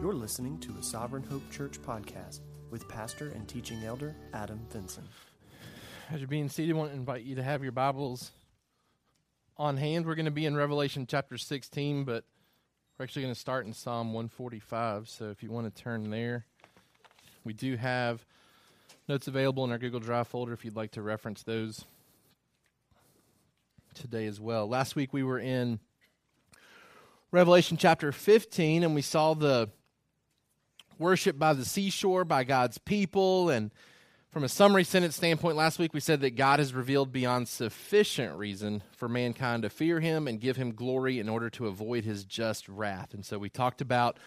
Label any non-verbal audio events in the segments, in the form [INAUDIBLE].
You're listening to a Sovereign Hope Church podcast with pastor and teaching elder Adam Vinson. As you're being seated, I want to invite you to have your Bibles on hand. We're going to be in Revelation chapter 16, but we're actually going to start in Psalm 145. So if you want to turn there, we do have notes available in our Google Drive folder if you'd like to reference those today as well. Last week we were in Revelation chapter 15, and we saw the worship by the seashore by God's people. And from a summary sentence standpoint, last week we said that God has revealed beyond sufficient reason for mankind to fear him and give him glory in order to avoid his just wrath. And so we talked about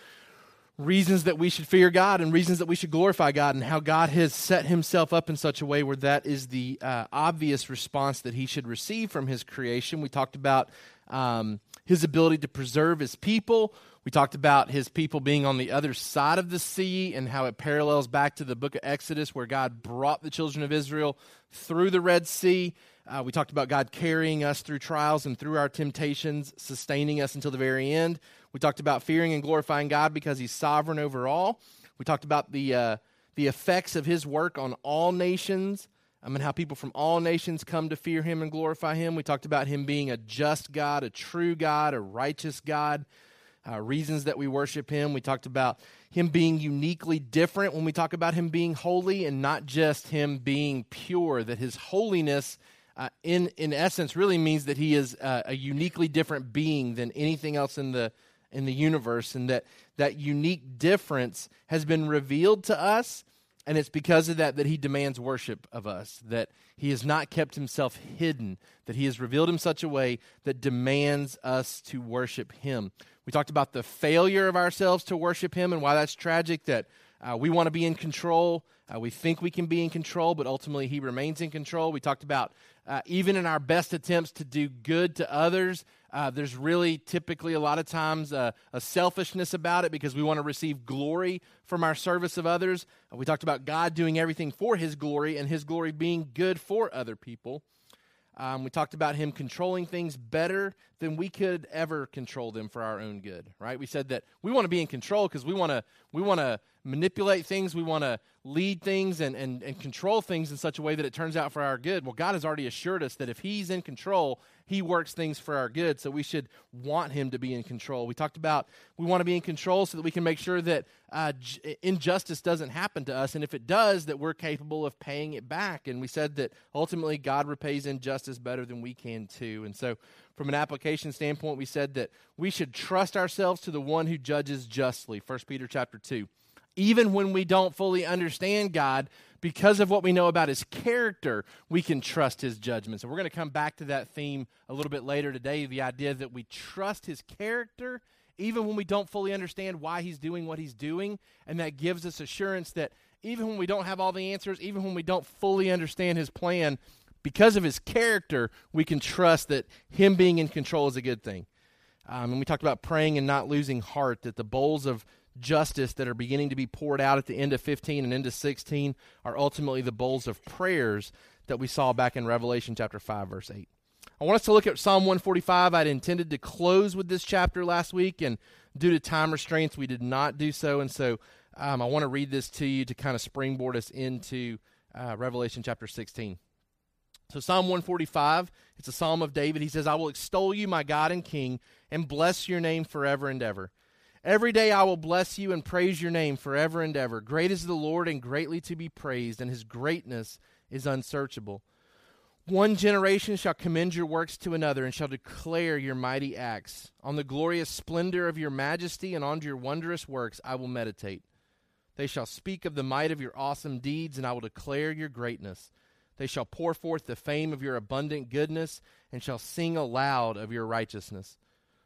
reasons that we should fear God and reasons that we should glorify God, and how God has set himself up in such a way where that is the uh, obvious response that he should receive from his creation. We talked about um, his ability to preserve his people. We talked about his people being on the other side of the sea and how it parallels back to the book of Exodus, where God brought the children of Israel through the Red Sea. Uh, we talked about God carrying us through trials and through our temptations, sustaining us until the very end. We talked about fearing and glorifying God because He's sovereign over all. We talked about the uh, the effects of His work on all nations. I mean, how people from all nations come to fear Him and glorify Him. We talked about Him being a just God, a true God, a righteous God. Uh, reasons that we worship Him. We talked about Him being uniquely different when we talk about Him being holy, and not just Him being pure. That His holiness uh, in in essence really means that he is uh, a uniquely different being than anything else in the in the universe and that that unique difference has been revealed to us and it's because of that that he demands worship of us that he has not kept himself hidden that he has revealed him such a way that demands us to worship him. We talked about the failure of ourselves to worship him and why that's tragic that uh, we want to be in control. Uh, we think we can be in control but ultimately he remains in control. We talked about uh, even in our best attempts to do good to others uh, there's really typically a lot of times uh, a selfishness about it because we want to receive glory from our service of others. Uh, we talked about God doing everything for His glory and His glory being good for other people. Um, we talked about Him controlling things better than we could ever control them for our own good. Right? We said that we want to be in control because we want to we want to manipulate things. We want to lead things and, and, and control things in such a way that it turns out for our good. Well, God has already assured us that if He's in control, He works things for our good. So we should want Him to be in control. We talked about we want to be in control so that we can make sure that uh, j- injustice doesn't happen to us. And if it does, that we're capable of paying it back. And we said that ultimately God repays injustice better than we can too. And so from an application standpoint, we said that we should trust ourselves to the one who judges justly. 1 Peter chapter 2 even when we don't fully understand God, because of what we know about his character, we can trust his judgments. And we're going to come back to that theme a little bit later today the idea that we trust his character even when we don't fully understand why he's doing what he's doing. And that gives us assurance that even when we don't have all the answers, even when we don't fully understand his plan, because of his character, we can trust that him being in control is a good thing. Um, and we talked about praying and not losing heart, that the bowls of justice that are beginning to be poured out at the end of 15 and into 16 are ultimately the bowls of prayers that we saw back in Revelation chapter 5 verse 8. I want us to look at Psalm 145. I'd intended to close with this chapter last week and due to time restraints we did not do so and so um, I want to read this to you to kind of springboard us into uh, Revelation chapter 16. So Psalm 145, it's a psalm of David. He says, "I will extol you, my God and King, and bless your name forever and ever." Every day I will bless you and praise your name forever and ever. Great is the Lord and greatly to be praised, and his greatness is unsearchable. One generation shall commend your works to another and shall declare your mighty acts. On the glorious splendor of your majesty and on your wondrous works I will meditate. They shall speak of the might of your awesome deeds, and I will declare your greatness. They shall pour forth the fame of your abundant goodness and shall sing aloud of your righteousness.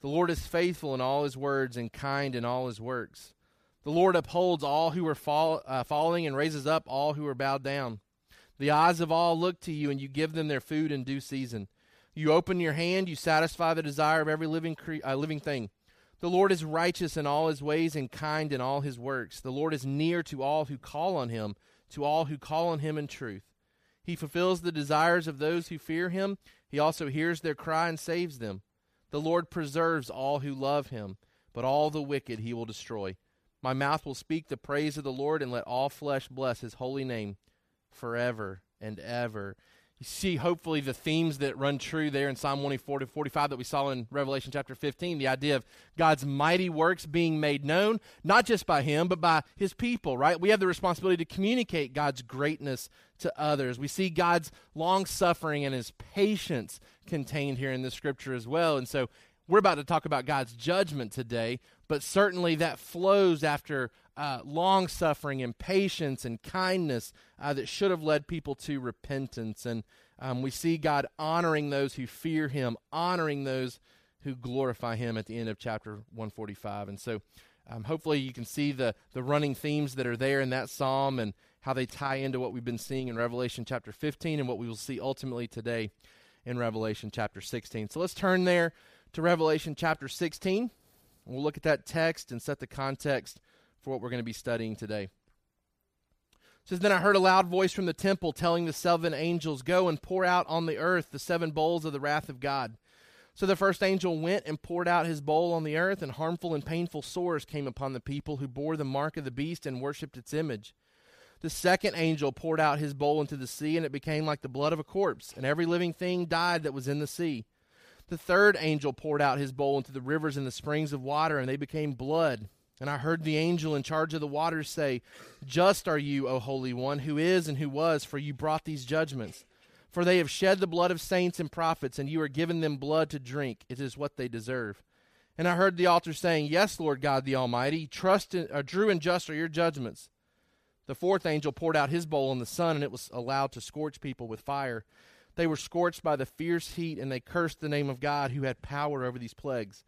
The Lord is faithful in all his words and kind in all his works. The Lord upholds all who are fall, uh, falling and raises up all who are bowed down. The eyes of all look to you, and you give them their food in due season. You open your hand, you satisfy the desire of every living, cre- uh, living thing. The Lord is righteous in all his ways and kind in all his works. The Lord is near to all who call on him, to all who call on him in truth. He fulfills the desires of those who fear him. He also hears their cry and saves them. The Lord preserves all who love him, but all the wicked he will destroy. My mouth will speak the praise of the Lord, and let all flesh bless his holy name forever and ever. You see, hopefully, the themes that run true there in Psalm 144 to 45 that we saw in Revelation chapter 15 the idea of God's mighty works being made known, not just by Him, but by His people, right? We have the responsibility to communicate God's greatness to others. We see God's long suffering and His patience contained here in the scripture as well. And so, we're about to talk about God's judgment today, but certainly that flows after uh, long suffering and patience and kindness uh, that should have led people to repentance. And um, we see God honoring those who fear Him, honoring those who glorify Him at the end of chapter 145. And so um, hopefully you can see the, the running themes that are there in that psalm and how they tie into what we've been seeing in Revelation chapter 15 and what we will see ultimately today in Revelation chapter 16. So let's turn there to Revelation chapter 16. We'll look at that text and set the context for what we're going to be studying today. It says, Then I heard a loud voice from the temple telling the seven angels, Go and pour out on the earth the seven bowls of the wrath of God. So the first angel went and poured out his bowl on the earth, and harmful and painful sores came upon the people who bore the mark of the beast and worshipped its image. The second angel poured out his bowl into the sea, and it became like the blood of a corpse, and every living thing died that was in the sea. The third angel poured out his bowl into the rivers and the springs of water, and they became blood. And I heard the angel in charge of the waters say, Just are you, O Holy One, who is and who was, for you brought these judgments. For they have shed the blood of saints and prophets, and you are giving them blood to drink. It is what they deserve. And I heard the altar saying, Yes, Lord God the Almighty, trust in, uh, true and just are your judgments. The fourth angel poured out his bowl on the sun, and it was allowed to scorch people with fire. They were scorched by the fierce heat, and they cursed the name of God who had power over these plagues.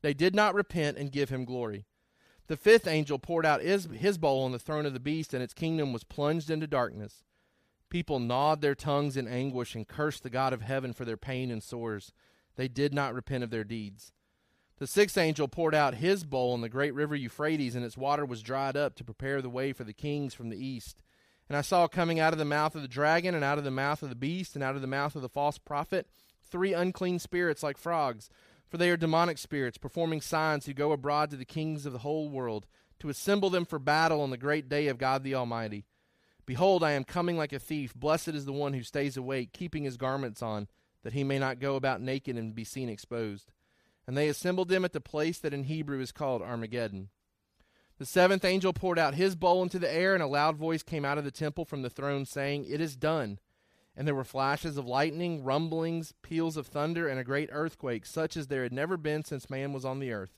They did not repent and give him glory. The fifth angel poured out his, his bowl on the throne of the beast, and its kingdom was plunged into darkness. People gnawed their tongues in anguish and cursed the God of heaven for their pain and sores. They did not repent of their deeds. The sixth angel poured out his bowl on the great river Euphrates, and its water was dried up to prepare the way for the kings from the east. And I saw coming out of the mouth of the dragon, and out of the mouth of the beast, and out of the mouth of the false prophet, three unclean spirits like frogs. For they are demonic spirits, performing signs, who go abroad to the kings of the whole world, to assemble them for battle on the great day of God the Almighty. Behold, I am coming like a thief. Blessed is the one who stays awake, keeping his garments on, that he may not go about naked and be seen exposed. And they assembled them at the place that in Hebrew is called Armageddon. The seventh angel poured out his bowl into the air, and a loud voice came out of the temple from the throne, saying, It is done. And there were flashes of lightning, rumblings, peals of thunder, and a great earthquake, such as there had never been since man was on the earth.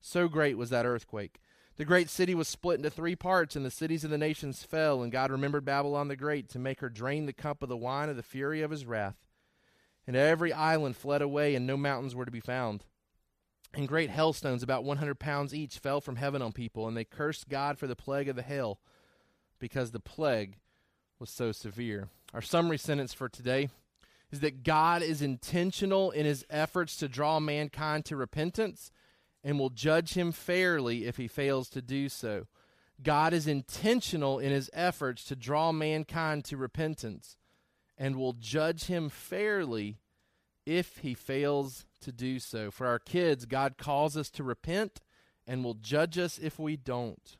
So great was that earthquake. The great city was split into three parts, and the cities of the nations fell, and God remembered Babylon the Great to make her drain the cup of the wine of the fury of his wrath. And every island fled away, and no mountains were to be found. And great hailstones, about 100 pounds each, fell from heaven on people, and they cursed God for the plague of the hail, because the plague was so severe. Our summary sentence for today is that God is intentional in his efforts to draw mankind to repentance and will judge him fairly if he fails to do so. God is intentional in his efforts to draw mankind to repentance and will judge him fairly if he fails to do so. For our kids, God calls us to repent and will judge us if we don't.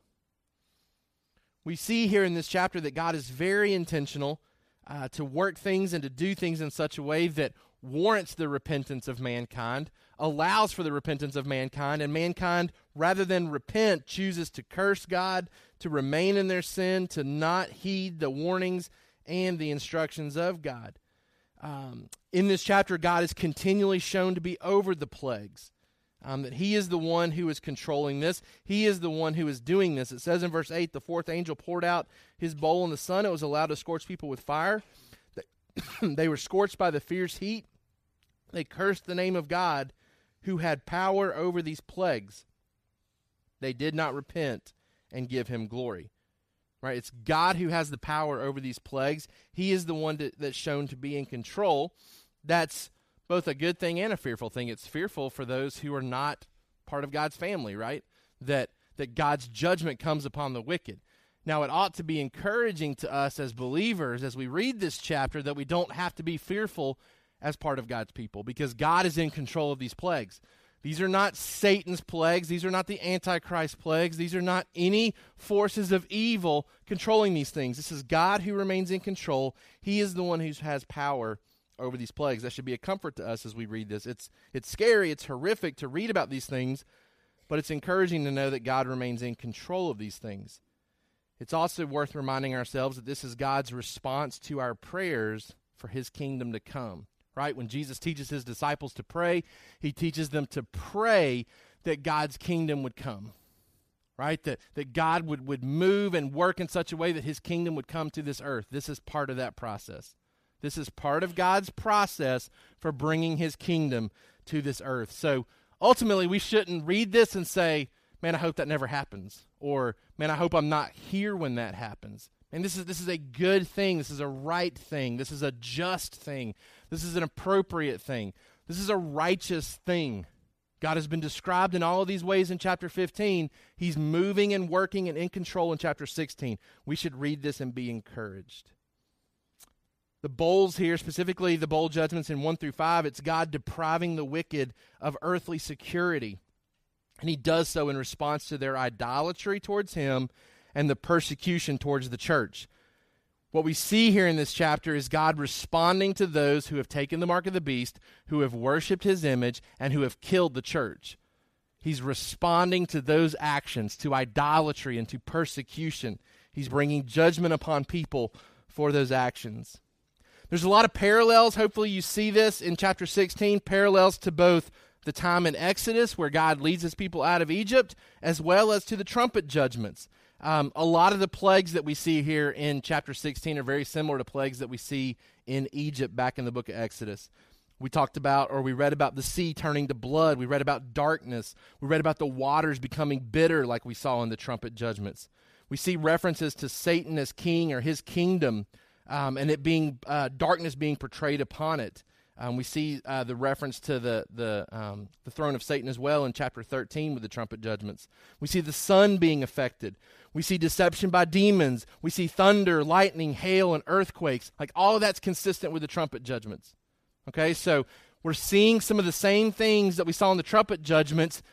We see here in this chapter that God is very intentional uh, to work things and to do things in such a way that warrants the repentance of mankind, allows for the repentance of mankind, and mankind, rather than repent, chooses to curse God, to remain in their sin, to not heed the warnings and the instructions of God. Um, in this chapter, God is continually shown to be over the plagues. Um, that he is the one who is controlling this. He is the one who is doing this. It says in verse 8 the fourth angel poured out his bowl in the sun. It was allowed to scorch people with fire. they [CLEARS THROAT] were scorched by the fierce heat. They cursed the name of God who had power over these plagues. They did not repent and give him glory. Right? It's God who has the power over these plagues. He is the one that's shown to be in control. That's both a good thing and a fearful thing. It's fearful for those who are not part of God's family, right? That that God's judgment comes upon the wicked. Now, it ought to be encouraging to us as believers as we read this chapter that we don't have to be fearful as part of God's people because God is in control of these plagues. These are not Satan's plagues. These are not the Antichrist plagues. These are not any forces of evil controlling these things. This is God who remains in control. He is the one who has power over these plagues. That should be a comfort to us as we read this. It's, it's scary, it's horrific to read about these things, but it's encouraging to know that God remains in control of these things. It's also worth reminding ourselves that this is God's response to our prayers for his kingdom to come. Right? When Jesus teaches his disciples to pray, he teaches them to pray that God's kingdom would come. Right? That, that God would, would move and work in such a way that his kingdom would come to this earth. This is part of that process. This is part of God's process for bringing his kingdom to this earth. So ultimately, we shouldn't read this and say, man, I hope that never happens. Or, man, I hope I'm not here when that happens. And this is this is a good thing. This is a right thing. This is a just thing. This is an appropriate thing. This is a righteous thing. God has been described in all of these ways in chapter 15. He's moving and working and in control in chapter 16. We should read this and be encouraged. The bowls here, specifically the bowl judgments in 1 through 5, it's God depriving the wicked of earthly security. And he does so in response to their idolatry towards him and the persecution towards the church. What we see here in this chapter is God responding to those who have taken the mark of the beast, who have worshiped his image, and who have killed the church. He's responding to those actions, to idolatry and to persecution. He's bringing judgment upon people for those actions. There's a lot of parallels. Hopefully, you see this in chapter 16 parallels to both the time in Exodus where God leads his people out of Egypt, as well as to the trumpet judgments. Um, a lot of the plagues that we see here in chapter 16 are very similar to plagues that we see in Egypt back in the book of Exodus. We talked about, or we read about the sea turning to blood. We read about darkness. We read about the waters becoming bitter, like we saw in the trumpet judgments. We see references to Satan as king or his kingdom, um, and it being uh, darkness being portrayed upon it. Um, we see uh, the reference to the the um, the throne of Satan as well in chapter 13 with the trumpet judgments. We see the sun being affected. We see deception by demons. We see thunder, lightning, hail, and earthquakes. Like all of that's consistent with the trumpet judgments. Okay, so we're seeing some of the same things that we saw in the trumpet judgments,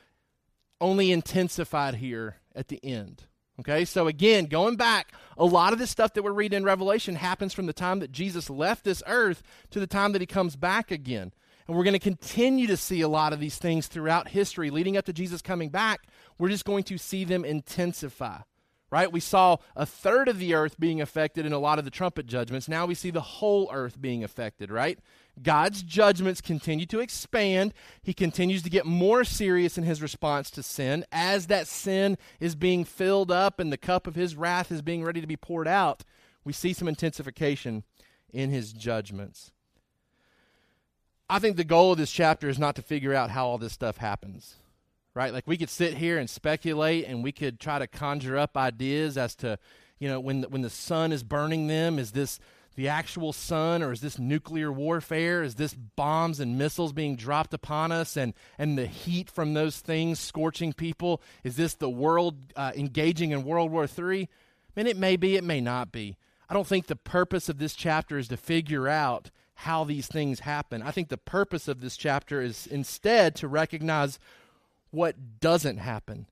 only intensified here at the end. Okay, so again, going back, a lot of this stuff that we're reading in Revelation happens from the time that Jesus left this earth to the time that he comes back again. And we're going to continue to see a lot of these things throughout history leading up to Jesus coming back. We're just going to see them intensify. Right? We saw a third of the earth being affected in a lot of the trumpet judgments. Now we see the whole earth being affected, right? God's judgments continue to expand. He continues to get more serious in his response to sin. As that sin is being filled up and the cup of his wrath is being ready to be poured out, we see some intensification in his judgments. I think the goal of this chapter is not to figure out how all this stuff happens. Right? Like we could sit here and speculate and we could try to conjure up ideas as to, you know, when the, when the sun is burning them, is this the actual sun, or is this nuclear warfare? Is this bombs and missiles being dropped upon us and, and the heat from those things scorching people? Is this the world uh, engaging in World War III? I mean, it may be, it may not be. I don't think the purpose of this chapter is to figure out how these things happen. I think the purpose of this chapter is instead to recognize what doesn't happen.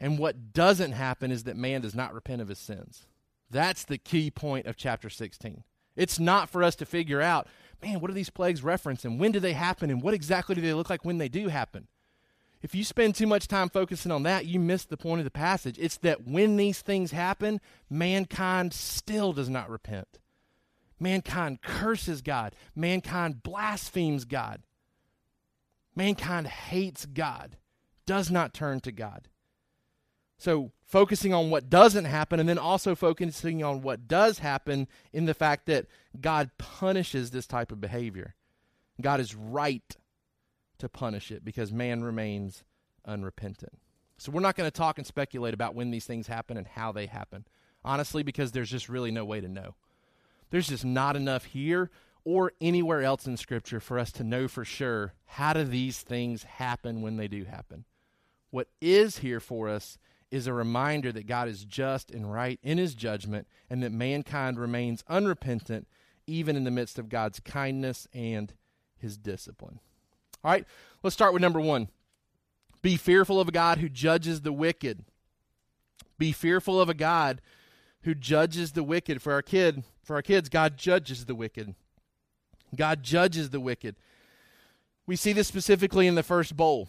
And what doesn't happen is that man does not repent of his sins. That's the key point of chapter 16. It's not for us to figure out, man, what are these plagues referencing? And when do they happen? And what exactly do they look like when they do happen? If you spend too much time focusing on that, you miss the point of the passage. It's that when these things happen, mankind still does not repent. Mankind curses God. Mankind blasphemes God. Mankind hates God, does not turn to God. So, focusing on what doesn't happen and then also focusing on what does happen in the fact that God punishes this type of behavior. God is right to punish it because man remains unrepentant. So we're not going to talk and speculate about when these things happen and how they happen, honestly, because there's just really no way to know. There's just not enough here or anywhere else in Scripture for us to know for sure how do these things happen when they do happen. What is here for us is a reminder that God is just and right in his judgment and that mankind remains unrepentant even in the midst of God's kindness and his discipline. All right, let's start with number one. Be fearful of a God who judges the wicked. Be fearful of a God who judges the wicked. For our kid, for our kids, God judges the wicked. God judges the wicked. We see this specifically in the first bowl.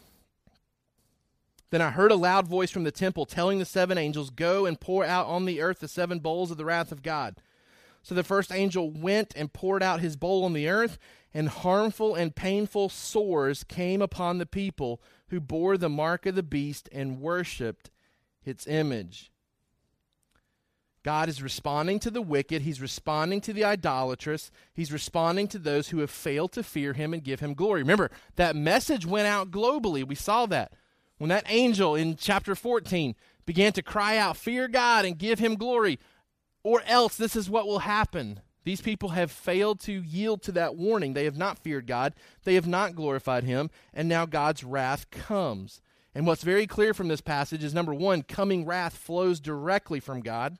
Then I heard a loud voice from the temple telling the seven angels, Go and pour out on the earth the seven bowls of the wrath of God. So the first angel went and poured out his bowl on the earth, and harmful and painful sores came upon the people who bore the mark of the beast and worshipped its image. God is responding to the wicked. He's responding to the idolatrous. He's responding to those who have failed to fear him and give him glory. Remember, that message went out globally. We saw that. When that angel in chapter 14 began to cry out, Fear God and give him glory, or else this is what will happen. These people have failed to yield to that warning. They have not feared God, they have not glorified him, and now God's wrath comes. And what's very clear from this passage is number one, coming wrath flows directly from God.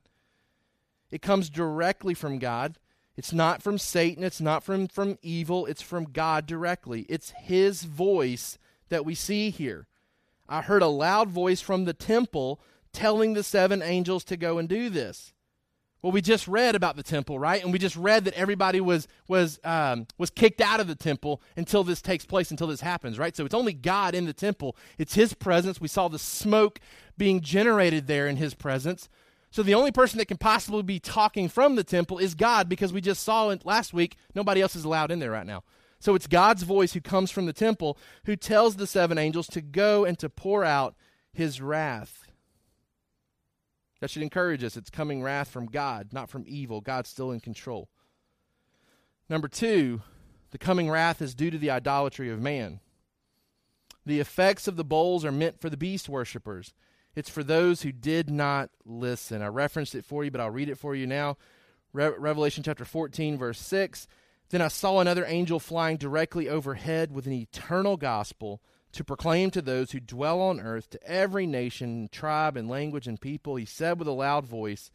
It comes directly from God. It's not from Satan, it's not from, from evil, it's from God directly. It's his voice that we see here. I heard a loud voice from the temple telling the seven angels to go and do this. Well, we just read about the temple, right? And we just read that everybody was was um, was kicked out of the temple until this takes place, until this happens, right? So it's only God in the temple. It's His presence. We saw the smoke being generated there in His presence. So the only person that can possibly be talking from the temple is God because we just saw it last week. Nobody else is allowed in there right now. So it's God's voice who comes from the temple who tells the seven angels to go and to pour out his wrath. That should encourage us. It's coming wrath from God, not from evil. God's still in control. Number two, the coming wrath is due to the idolatry of man. The effects of the bowls are meant for the beast worshippers. It's for those who did not listen. I referenced it for you, but I'll read it for you now. Re- Revelation chapter 14, verse 6. Then I saw another angel flying directly overhead with an eternal gospel to proclaim to those who dwell on earth, to every nation, tribe, and language and people. He said with a loud voice,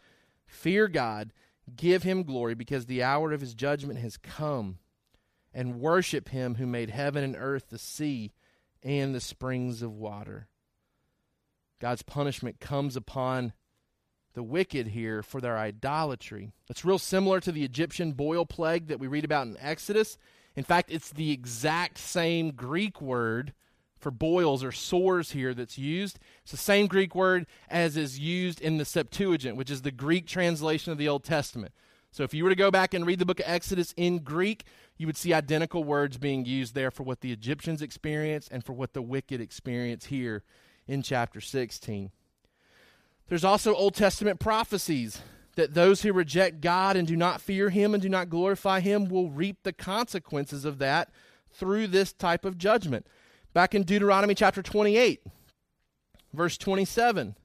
Fear God, give him glory, because the hour of his judgment has come, and worship him who made heaven and earth, the sea, and the springs of water. God's punishment comes upon the wicked here for their idolatry. It's real similar to the Egyptian boil plague that we read about in Exodus. In fact, it's the exact same Greek word for boils or sores here that's used. It's the same Greek word as is used in the Septuagint, which is the Greek translation of the Old Testament. So if you were to go back and read the book of Exodus in Greek, you would see identical words being used there for what the Egyptians experienced and for what the wicked experience here in chapter 16. There's also Old Testament prophecies that those who reject God and do not fear Him and do not glorify Him will reap the consequences of that through this type of judgment. Back in Deuteronomy chapter 28, verse 27,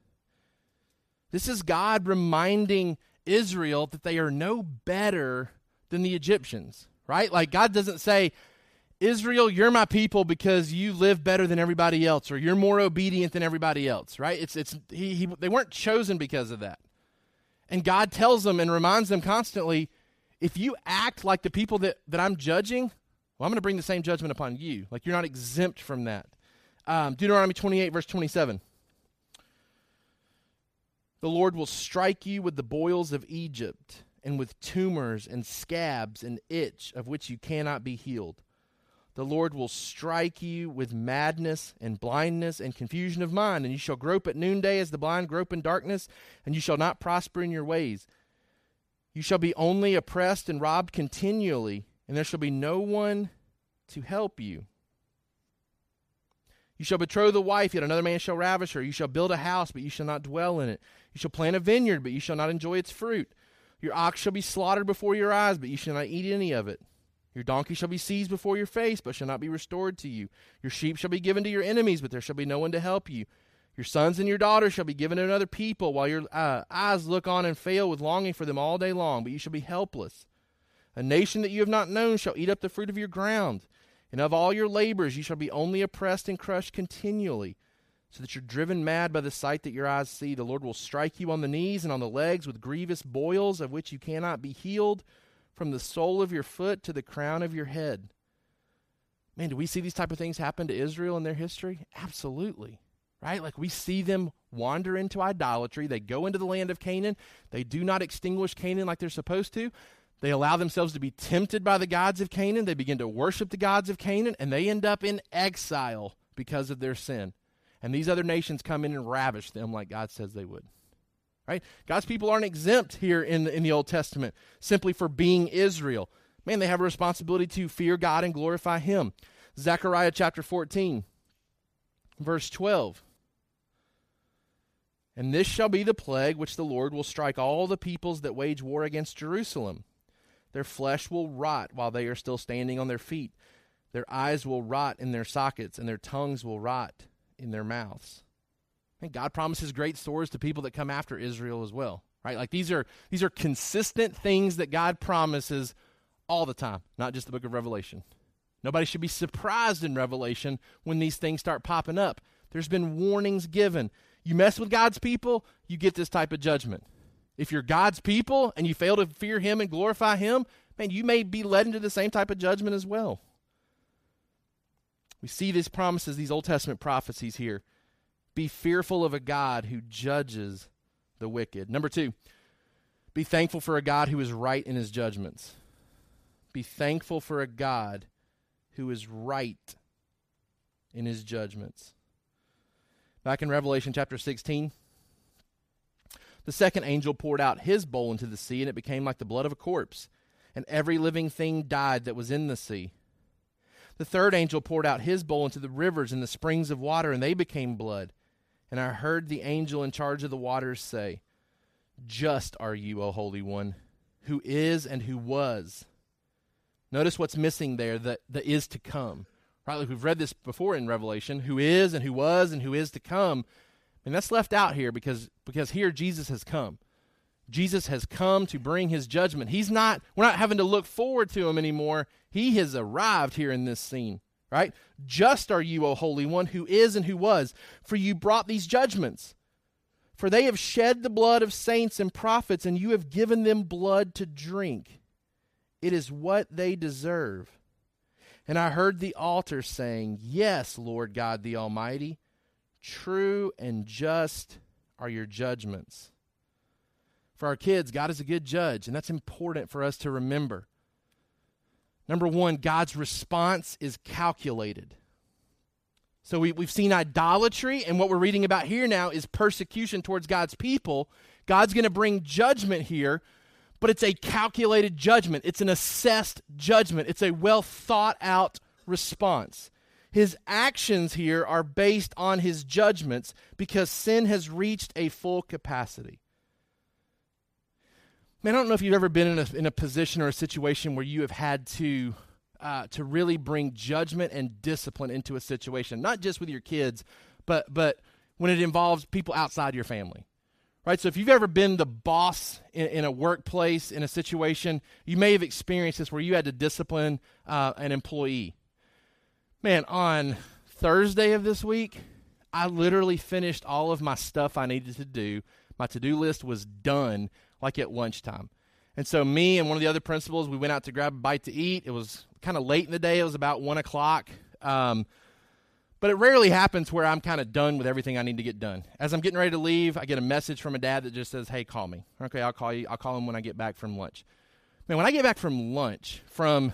this is God reminding Israel that they are no better than the Egyptians, right? Like God doesn't say, Israel, you're my people because you live better than everybody else, or you're more obedient than everybody else, right? It's it's he, he they weren't chosen because of that. And God tells them and reminds them constantly, if you act like the people that, that I'm judging, well, I'm going to bring the same judgment upon you. Like you're not exempt from that. Um, Deuteronomy 28, verse 27. The Lord will strike you with the boils of Egypt, and with tumors and scabs and itch of which you cannot be healed the Lord will strike you with madness and blindness and confusion of mind, and you shall grope at noonday as the blind grope in darkness, and you shall not prosper in your ways. You shall be only oppressed and robbed continually, and there shall be no one to help you. You shall betroth the wife, yet another man shall ravish her. You shall build a house, but you shall not dwell in it. You shall plant a vineyard, but you shall not enjoy its fruit. Your ox shall be slaughtered before your eyes, but you shall not eat any of it. Your donkey shall be seized before your face, but shall not be restored to you. Your sheep shall be given to your enemies, but there shall be no one to help you. Your sons and your daughters shall be given to another people, while your uh, eyes look on and fail with longing for them all day long, but you shall be helpless. A nation that you have not known shall eat up the fruit of your ground, and of all your labors you shall be only oppressed and crushed continually, so that you're driven mad by the sight that your eyes see. The Lord will strike you on the knees and on the legs with grievous boils, of which you cannot be healed, from the sole of your foot to the crown of your head. Man, do we see these type of things happen to Israel in their history? Absolutely right? Like we see them wander into idolatry. They go into the land of Canaan. They do not extinguish Canaan like they're supposed to. They allow themselves to be tempted by the gods of Canaan. They begin to worship the gods of Canaan, and they end up in exile because of their sin. And these other nations come in and ravish them like God says they would. Right? God's people aren't exempt here in, in the Old Testament simply for being Israel. Man, they have a responsibility to fear God and glorify Him. Zechariah chapter 14, verse 12. And this shall be the plague which the Lord will strike all the peoples that wage war against Jerusalem. Their flesh will rot while they are still standing on their feet. Their eyes will rot in their sockets, and their tongues will rot in their mouths. And God promises great stores to people that come after Israel as well. Right? Like these are these are consistent things that God promises all the time, not just the book of Revelation. Nobody should be surprised in Revelation when these things start popping up. There's been warnings given. You mess with God's people, you get this type of judgment. If you're God's people and you fail to fear Him and glorify Him, man, you may be led into the same type of judgment as well. We see these promises, these Old Testament prophecies here. Be fearful of a God who judges the wicked. Number two, be thankful for a God who is right in his judgments. Be thankful for a God who is right in his judgments. Back in Revelation chapter 16, the second angel poured out his bowl into the sea, and it became like the blood of a corpse, and every living thing died that was in the sea. The third angel poured out his bowl into the rivers and the springs of water, and they became blood. And I heard the angel in charge of the waters say, Just are you, O Holy One, who is and who was. Notice what's missing there, the, the is to come. Right? Like we've read this before in Revelation, who is and who was and who is to come. And that's left out here because because here Jesus has come. Jesus has come to bring his judgment. He's not we're not having to look forward to him anymore. He has arrived here in this scene, right? Just are you, O Holy One, who is and who was, for you brought these judgments. For they have shed the blood of saints and prophets, and you have given them blood to drink. It is what they deserve. And I heard the altar saying, Yes, Lord God the Almighty, true and just are your judgments. For our kids, God is a good judge, and that's important for us to remember. Number one, God's response is calculated. So we, we've seen idolatry, and what we're reading about here now is persecution towards God's people. God's going to bring judgment here but it's a calculated judgment. It's an assessed judgment. It's a well thought out response. His actions here are based on his judgments because sin has reached a full capacity. Man, I don't know if you've ever been in a, in a position or a situation where you have had to uh, to really bring judgment and discipline into a situation, not just with your kids, but but when it involves people outside your family right? So if you've ever been the boss in, in, a workplace, in a situation, you may have experienced this where you had to discipline uh, an employee. Man, on Thursday of this week, I literally finished all of my stuff I needed to do. My to do list was done like at lunchtime. And so, me and one of the other principals, we went out to grab a bite to eat. It was kind of late in the day, it was about one o'clock. Um, but it rarely happens where I'm kind of done with everything I need to get done. As I'm getting ready to leave, I get a message from a dad that just says, "Hey, call me." Okay, I'll call you. I'll call him when I get back from lunch. Man, when I get back from lunch, from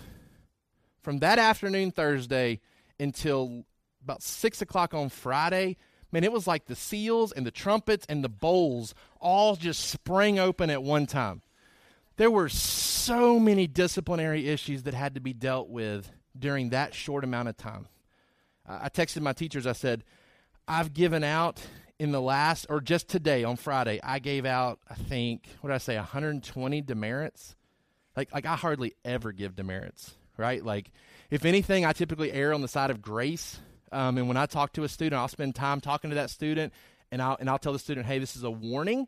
from that afternoon Thursday until about six o'clock on Friday, man, it was like the seals and the trumpets and the bowls all just sprang open at one time. There were so many disciplinary issues that had to be dealt with during that short amount of time. I texted my teachers. I said, I've given out in the last, or just today on Friday, I gave out, I think, what did I say, 120 demerits. Like, like I hardly ever give demerits, right? Like, if anything, I typically err on the side of grace. Um, and when I talk to a student, I'll spend time talking to that student, and I'll, and I'll tell the student, hey, this is a warning.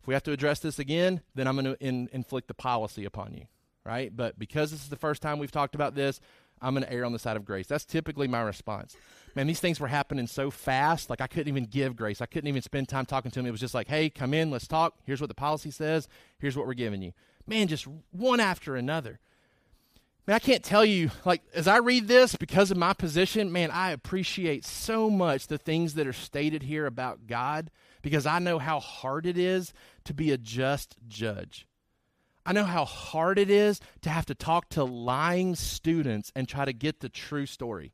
If we have to address this again, then I'm going to in, inflict the policy upon you, right? But because this is the first time we've talked about this, I'm going to err on the side of grace. That's typically my response. Man, these things were happening so fast, like I couldn't even give grace. I couldn't even spend time talking to him. It was just like, hey, come in, let's talk. Here's what the policy says. Here's what we're giving you. Man, just one after another. Man, I can't tell you, like, as I read this, because of my position, man, I appreciate so much the things that are stated here about God because I know how hard it is to be a just judge. I know how hard it is to have to talk to lying students and try to get the true story.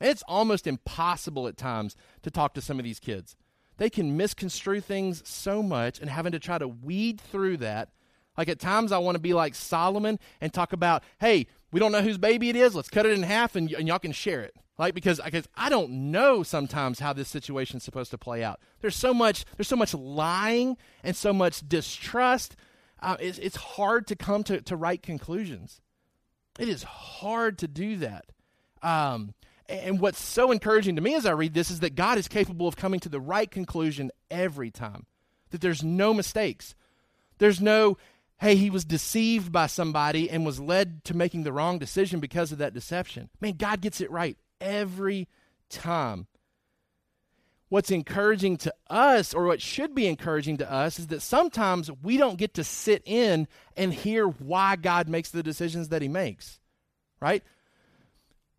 It's almost impossible at times to talk to some of these kids. They can misconstrue things so much, and having to try to weed through that. Like at times, I want to be like Solomon and talk about, hey, we don't know whose baby it is. Let's cut it in half, and, y- and y'all can share it. Like because because I don't know sometimes how this situation's supposed to play out. There's so much there's so much lying and so much distrust uh, it's, it's hard to come to, to right conclusions. It is hard to do that. Um, and what's so encouraging to me as I read this is that God is capable of coming to the right conclusion every time, that there's no mistakes. There's no, hey, he was deceived by somebody and was led to making the wrong decision because of that deception. Man, God gets it right every time what's encouraging to us, or what should be encouraging to us, is that sometimes we don't get to sit in and hear why God makes the decisions that He makes, right?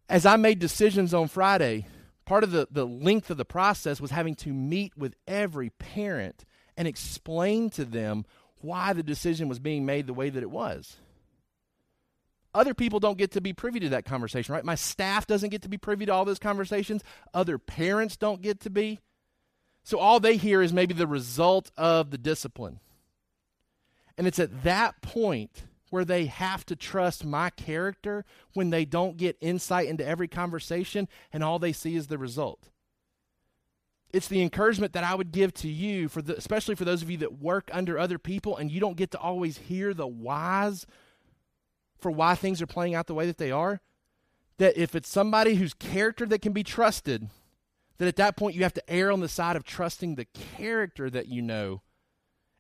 As I made decisions on Friday, part of the, the length of the process was having to meet with every parent and explain to them why the decision was being made the way that it was. Other people don't get to be privy to that conversation, right? My staff doesn't get to be privy to all those conversations. Other parents don't get to be. So all they hear is maybe the result of the discipline. And it's at that point where they have to trust my character when they don't get insight into every conversation and all they see is the result. It's the encouragement that I would give to you, for the, especially for those of you that work under other people and you don't get to always hear the whys for why things are playing out the way that they are, that if it's somebody whose character that can be trusted, that at that point you have to err on the side of trusting the character that you know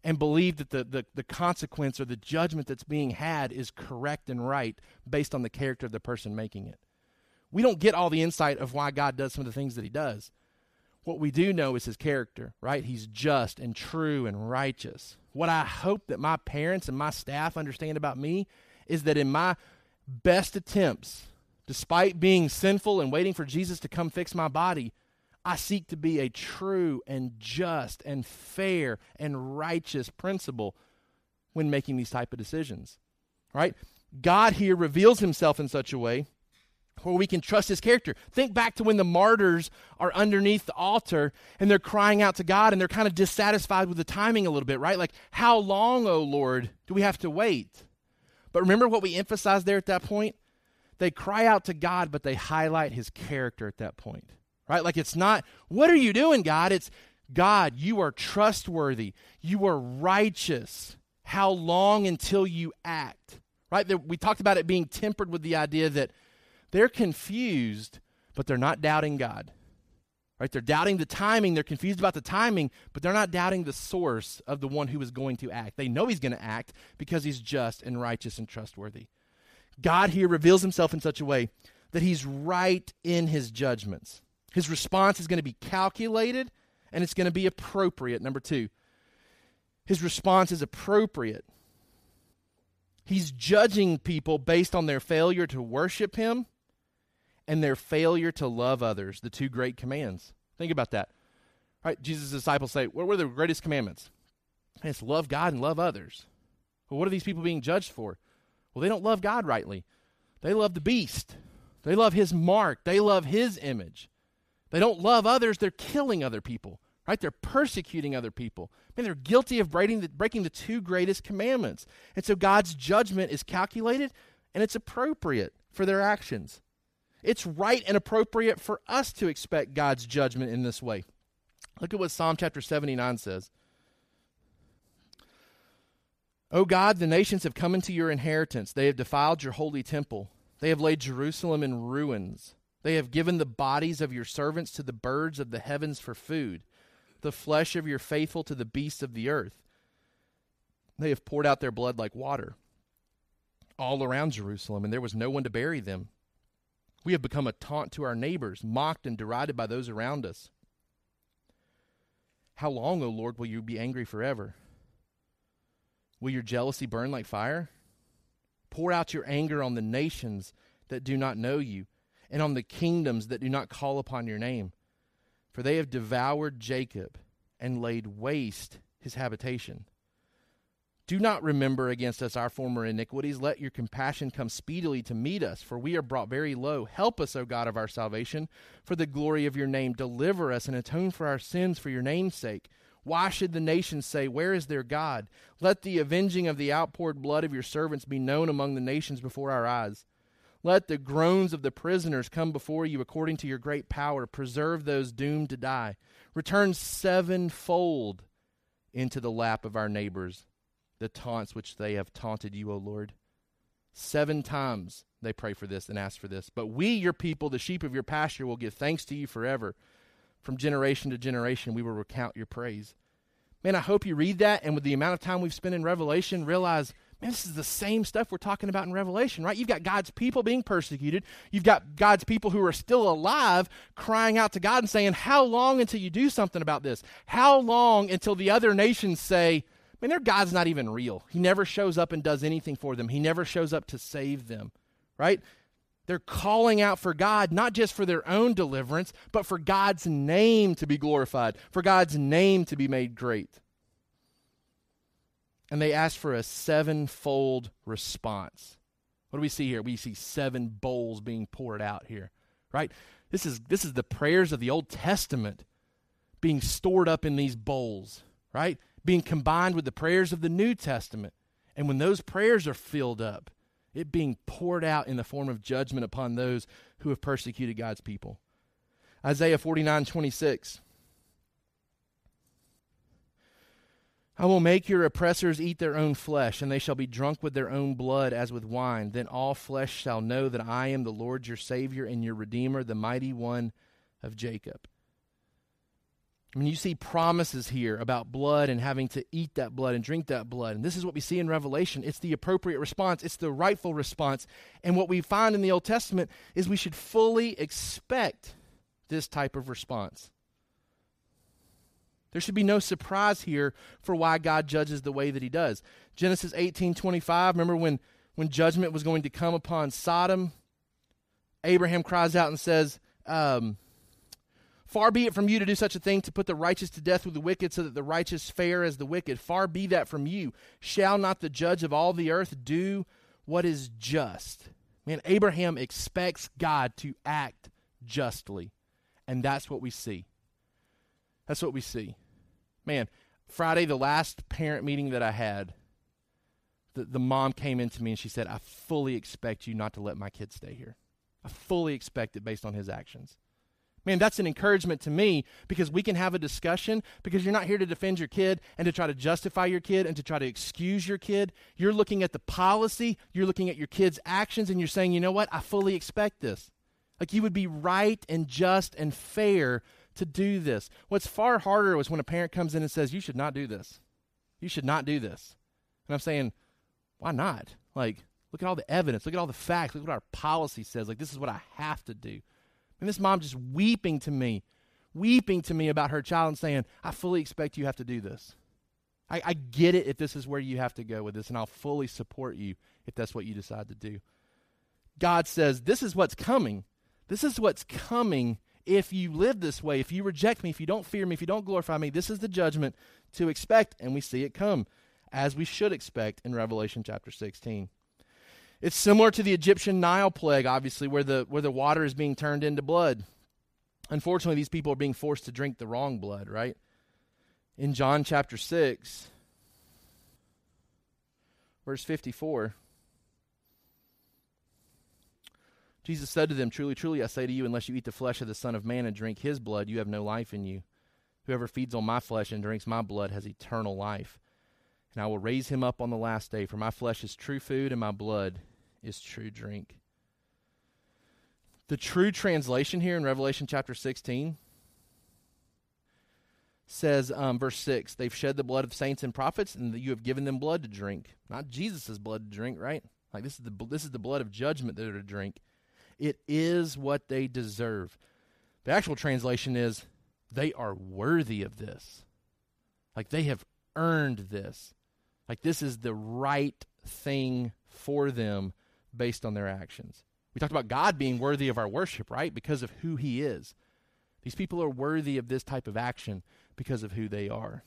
and believe that the, the, the consequence or the judgment that's being had is correct and right based on the character of the person making it. We don't get all the insight of why God does some of the things that he does. What we do know is his character, right? He's just and true and righteous. What I hope that my parents and my staff understand about me is that in my best attempts, despite being sinful and waiting for Jesus to come fix my body, I seek to be a true and just and fair and righteous principal when making these type of decisions. Right? God here reveals himself in such a way where we can trust his character. Think back to when the martyrs are underneath the altar and they're crying out to God and they're kind of dissatisfied with the timing a little bit, right? Like, how long, O Lord, do we have to wait? But remember what we emphasized there at that point? They cry out to God, but they highlight his character at that point. Right? Like it's not, what are you doing, God? It's, God, you are trustworthy. You are righteous. How long until you act? Right? We talked about it being tempered with the idea that they're confused, but they're not doubting God. Right? They're doubting the timing. They're confused about the timing, but they're not doubting the source of the one who is going to act. They know he's going to act because he's just and righteous and trustworthy. God here reveals himself in such a way that he's right in his judgments. His response is going to be calculated and it's going to be appropriate. Number two, his response is appropriate. He's judging people based on their failure to worship him and their failure to love others, the two great commands. Think about that. Right? Jesus' disciples say, What were the greatest commandments? And it's love God and love others. Well, what are these people being judged for? Well, they don't love God rightly. They love the beast. They love his mark. They love his image. They don't love others, they're killing other people, right? They're persecuting other people. Man, they're guilty of breaking the, breaking the two greatest commandments. And so God's judgment is calculated and it's appropriate for their actions. It's right and appropriate for us to expect God's judgment in this way. Look at what Psalm chapter 79 says. O God, the nations have come into your inheritance. They have defiled your holy temple. They have laid Jerusalem in ruins. They have given the bodies of your servants to the birds of the heavens for food. the flesh of your faithful to the beasts of the earth. They have poured out their blood like water all around Jerusalem, and there was no one to bury them. We have become a taunt to our neighbors, mocked and derided by those around us. How long, O Lord, will you be angry forever? Will your jealousy burn like fire? Pour out your anger on the nations that do not know you, and on the kingdoms that do not call upon your name. For they have devoured Jacob and laid waste his habitation. Do not remember against us our former iniquities. Let your compassion come speedily to meet us, for we are brought very low. Help us, O God of our salvation, for the glory of your name. Deliver us and atone for our sins for your name's sake. Why should the nations say, Where is their God? Let the avenging of the outpoured blood of your servants be known among the nations before our eyes. Let the groans of the prisoners come before you according to your great power. Preserve those doomed to die. Return sevenfold into the lap of our neighbors the taunts which they have taunted you, O Lord. Seven times they pray for this and ask for this. But we, your people, the sheep of your pasture, will give thanks to you forever. From generation to generation, we will recount your praise. Man, I hope you read that and with the amount of time we've spent in Revelation, realize, man, this is the same stuff we're talking about in Revelation, right? You've got God's people being persecuted. You've got God's people who are still alive crying out to God and saying, How long until you do something about this? How long until the other nations say, I mean, their God's not even real. He never shows up and does anything for them, He never shows up to save them, right? They're calling out for God, not just for their own deliverance, but for God's name to be glorified, for God's name to be made great. And they ask for a sevenfold response. What do we see here? We see seven bowls being poured out here, right? This is, this is the prayers of the Old Testament being stored up in these bowls, right? Being combined with the prayers of the New Testament. And when those prayers are filled up, it being poured out in the form of judgment upon those who have persecuted God's people. Isaiah 49 26. I will make your oppressors eat their own flesh, and they shall be drunk with their own blood as with wine. Then all flesh shall know that I am the Lord your Savior and your Redeemer, the mighty one of Jacob. I mean, you see promises here about blood and having to eat that blood and drink that blood. And this is what we see in Revelation. It's the appropriate response, it's the rightful response. And what we find in the Old Testament is we should fully expect this type of response. There should be no surprise here for why God judges the way that he does. Genesis 18:25, remember when when judgment was going to come upon Sodom, Abraham cries out and says, um, Far be it from you to do such a thing to put the righteous to death with the wicked, so that the righteous fare as the wicked. Far be that from you. Shall not the judge of all the earth do what is just? Man, Abraham expects God to act justly. And that's what we see. That's what we see. Man, Friday, the last parent meeting that I had, the, the mom came into me and she said, I fully expect you not to let my kid stay here. I fully expect it based on his actions. Man, that's an encouragement to me because we can have a discussion because you're not here to defend your kid and to try to justify your kid and to try to excuse your kid. You're looking at the policy, you're looking at your kid's actions, and you're saying, you know what? I fully expect this. Like you would be right and just and fair to do this. What's far harder was when a parent comes in and says, you should not do this. You should not do this. And I'm saying, why not? Like, look at all the evidence, look at all the facts, look at what our policy says. Like, this is what I have to do. And this mom just weeping to me, weeping to me about her child and saying, I fully expect you have to do this. I, I get it if this is where you have to go with this, and I'll fully support you if that's what you decide to do. God says, This is what's coming. This is what's coming if you live this way, if you reject me, if you don't fear me, if you don't glorify me. This is the judgment to expect, and we see it come as we should expect in Revelation chapter 16. It's similar to the Egyptian Nile plague, obviously, where the, where the water is being turned into blood. Unfortunately, these people are being forced to drink the wrong blood, right? In John chapter 6, verse 54, Jesus said to them, Truly, truly, I say to you, unless you eat the flesh of the Son of Man and drink his blood, you have no life in you. Whoever feeds on my flesh and drinks my blood has eternal life and I will raise him up on the last day. For my flesh is true food, and my blood is true drink. The true translation here in Revelation chapter 16 says, um, verse 6, they've shed the blood of saints and prophets, and you have given them blood to drink. Not Jesus' blood to drink, right? Like this is the this is the blood of judgment that they're to drink. It is what they deserve. The actual translation is they are worthy of this. Like they have earned this. Like this is the right thing for them based on their actions. We talked about God being worthy of our worship, right? Because of who he is. These people are worthy of this type of action because of who they are.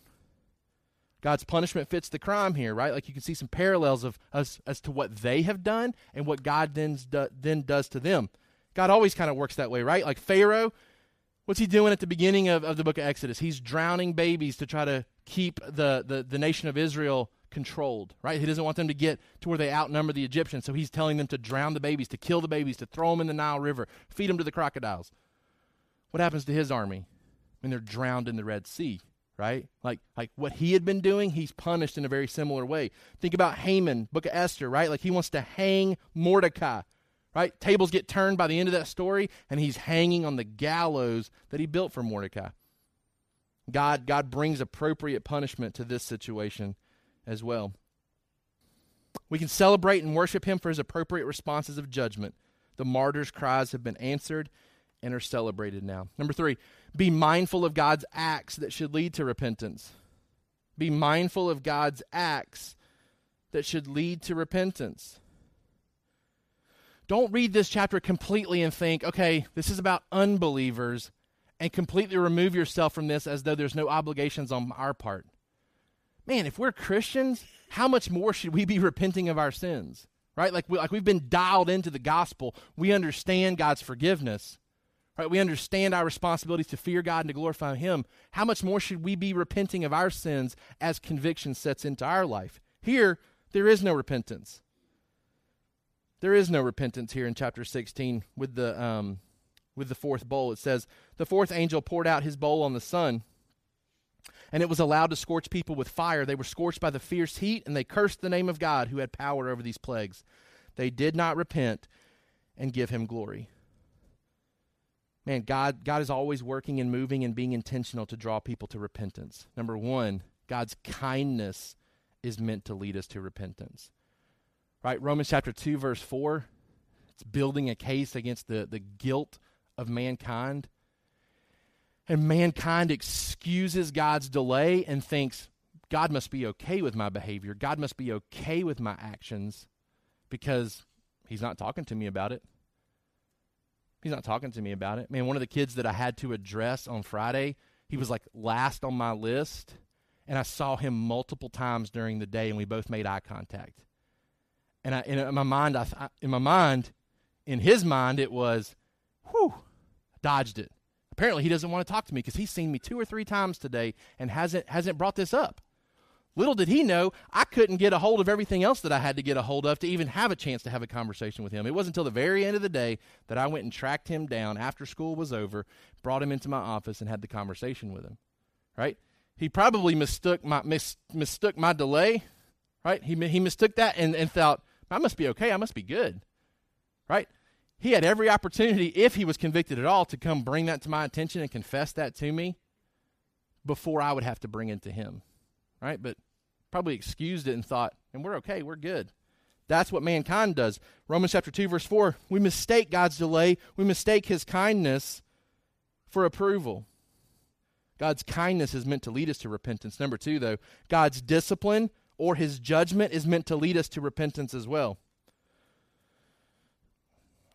God's punishment fits the crime here, right? Like you can see some parallels of us as to what they have done and what God then, then does to them. God always kind of works that way, right? Like Pharaoh, what's he doing at the beginning of, of the book of Exodus? He's drowning babies to try to keep the, the, the nation of Israel controlled, right? He doesn't want them to get to where they outnumber the Egyptians, so he's telling them to drown the babies, to kill the babies, to throw them in the Nile River, feed them to the crocodiles. What happens to his army when they're drowned in the Red Sea? right? Like like what he had been doing, he's punished in a very similar way. Think about Haman, book of Esther, right? Like he wants to hang Mordecai. Right? Tables get turned by the end of that story and he's hanging on the gallows that he built for Mordecai. God God brings appropriate punishment to this situation as well. We can celebrate and worship him for his appropriate responses of judgment. The martyrs' cries have been answered and are celebrated now. Number 3, be mindful of God's acts that should lead to repentance. Be mindful of God's acts that should lead to repentance. Don't read this chapter completely and think, okay, this is about unbelievers, and completely remove yourself from this as though there's no obligations on our part. Man, if we're Christians, how much more should we be repenting of our sins? Right? Like, we, like we've been dialed into the gospel. We understand God's forgiveness. Right? We understand our responsibilities to fear God and to glorify Him. How much more should we be repenting of our sins as conviction sets into our life? Here, there is no repentance. There is no repentance here in chapter 16 with the um, with the fourth bowl. It says, "The fourth angel poured out his bowl on the sun, and it was allowed to scorch people with fire. They were scorched by the fierce heat, and they cursed the name of God who had power over these plagues. They did not repent and give him glory." man, God, God is always working and moving and being intentional to draw people to repentance. Number one, God's kindness is meant to lead us to repentance. Right? Romans chapter 2, verse 4, it's building a case against the, the guilt of mankind. And mankind excuses God's delay and thinks, God must be okay with my behavior. God must be okay with my actions because he's not talking to me about it. He's not talking to me about it. Man, one of the kids that I had to address on Friday, he was like last on my list, and I saw him multiple times during the day, and we both made eye contact. And I, in my mind, I, in my mind, in his mind, it was, whew, dodged it. Apparently, he doesn't want to talk to me because he's seen me two or three times today and hasn't hasn't brought this up. Little did he know, I couldn't get a hold of everything else that I had to get a hold of to even have a chance to have a conversation with him. It wasn't until the very end of the day that I went and tracked him down after school was over, brought him into my office, and had the conversation with him. Right? He probably mistook my mis, mistook my delay. Right? He he mistook that and, and thought I must be okay. I must be good. Right? He had every opportunity, if he was convicted at all, to come bring that to my attention and confess that to me before I would have to bring it to him right? But probably excused it and thought, and we're okay, we're good. That's what mankind does. Romans chapter 2, verse 4 we mistake God's delay, we mistake his kindness for approval. God's kindness is meant to lead us to repentance. Number two, though, God's discipline or his judgment is meant to lead us to repentance as well.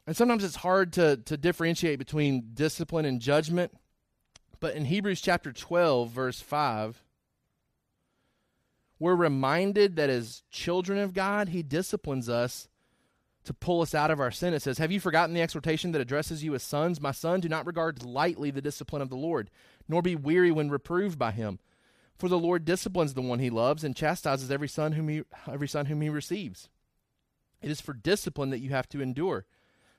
And sometimes it's hard to, to differentiate between discipline and judgment. But in Hebrews chapter 12, verse 5, we're reminded that as children of God, He disciplines us to pull us out of our sin. It says, Have you forgotten the exhortation that addresses you as sons? My son, do not regard lightly the discipline of the Lord, nor be weary when reproved by him. For the Lord disciplines the one he loves and chastises every son whom he, every son whom he receives. It is for discipline that you have to endure.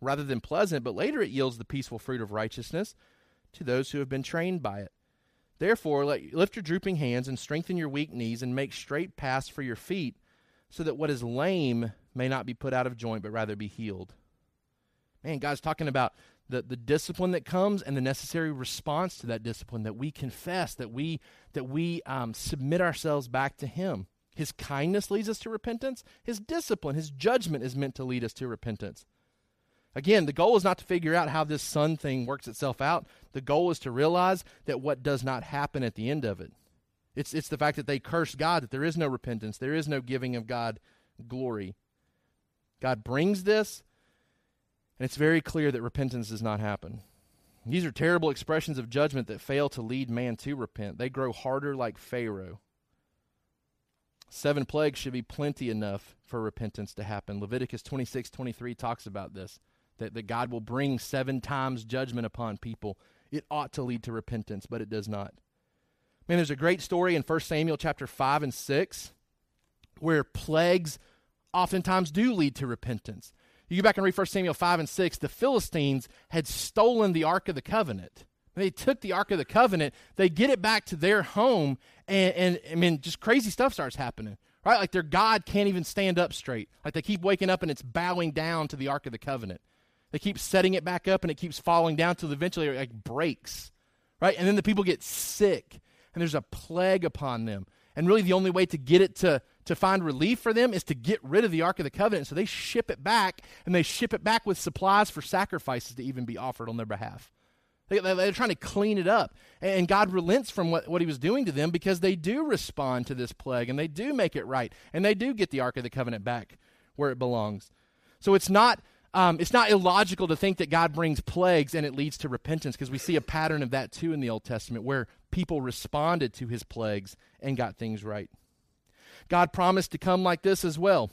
rather than pleasant, but later it yields the peaceful fruit of righteousness to those who have been trained by it. Therefore, let, lift your drooping hands and strengthen your weak knees and make straight paths for your feet, so that what is lame may not be put out of joint, but rather be healed. Man, God's talking about the, the discipline that comes and the necessary response to that discipline that we confess that we that we um, submit ourselves back to him his kindness leads us to repentance his discipline his judgment is meant to lead us to repentance again the goal is not to figure out how this sun thing works itself out the goal is to realize that what does not happen at the end of it it's, it's the fact that they curse god that there is no repentance there is no giving of god glory god brings this and it's very clear that repentance does not happen. These are terrible expressions of judgment that fail to lead man to repent. They grow harder like Pharaoh. Seven plagues should be plenty enough for repentance to happen. Leviticus 26 23 talks about this that, that God will bring seven times judgment upon people. It ought to lead to repentance, but it does not. Man, there's a great story in 1 Samuel chapter 5 and 6 where plagues oftentimes do lead to repentance. You go back and read 1 Samuel 5 and 6. The Philistines had stolen the Ark of the Covenant. They took the Ark of the Covenant, they get it back to their home, and, and I mean, just crazy stuff starts happening. Right? Like their God can't even stand up straight. Like they keep waking up and it's bowing down to the Ark of the Covenant. They keep setting it back up and it keeps falling down till eventually it like breaks. Right? And then the people get sick and there's a plague upon them. And really the only way to get it to to find relief for them is to get rid of the Ark of the Covenant. So they ship it back, and they ship it back with supplies for sacrifices to even be offered on their behalf. They, are trying to clean it up. And God relents from what, what he was doing to them because they do respond to this plague and they do make it right. And they do get the Ark of the Covenant back where it belongs. So it's not, um, it's not illogical to think that God brings plagues and it leads to repentance because we see a pattern of that too in the Old Testament where people responded to his plagues and got things right. God promised to come like this as well.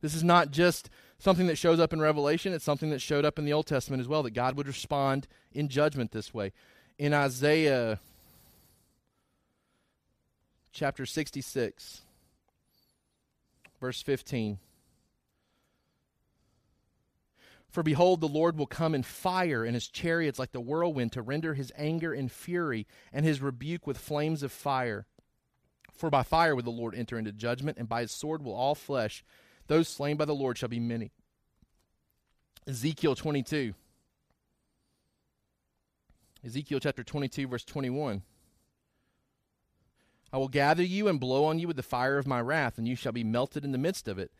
This is not just something that shows up in Revelation, it's something that showed up in the Old Testament as well, that God would respond in judgment this way. In Isaiah chapter 66, verse 15. For behold, the Lord will come in fire, and his chariots like the whirlwind, to render his anger in fury, and his rebuke with flames of fire. For by fire will the Lord enter into judgment, and by his sword will all flesh, those slain by the Lord, shall be many. Ezekiel 22. Ezekiel chapter 22, verse 21. I will gather you and blow on you with the fire of my wrath, and you shall be melted in the midst of it.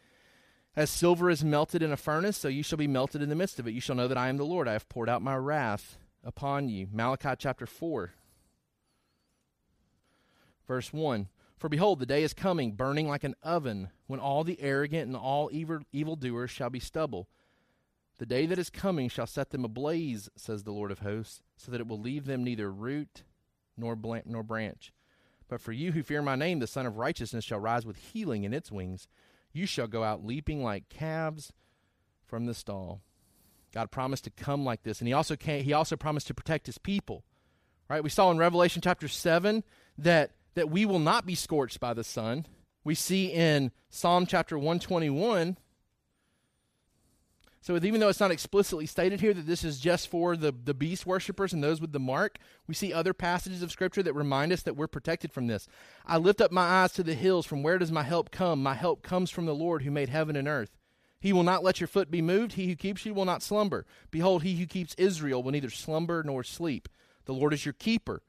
As silver is melted in a furnace, so you shall be melted in the midst of it. You shall know that I am the Lord. I have poured out my wrath upon you. Malachi chapter 4, verse 1. For behold, the day is coming, burning like an oven, when all the arrogant and all evil evildoers shall be stubble. The day that is coming shall set them ablaze, says the Lord of hosts, so that it will leave them neither root nor, nor branch. But for you who fear my name, the Sun of Righteousness shall rise with healing in its wings. You shall go out leaping like calves from the stall. God promised to come like this, and He also came, He also promised to protect His people. Right? We saw in Revelation chapter seven that that we will not be scorched by the sun. We see in Psalm chapter 121. So, even though it's not explicitly stated here that this is just for the, the beast worshippers and those with the mark, we see other passages of Scripture that remind us that we're protected from this. I lift up my eyes to the hills. From where does my help come? My help comes from the Lord who made heaven and earth. He will not let your foot be moved. He who keeps you will not slumber. Behold, he who keeps Israel will neither slumber nor sleep. The Lord is your keeper.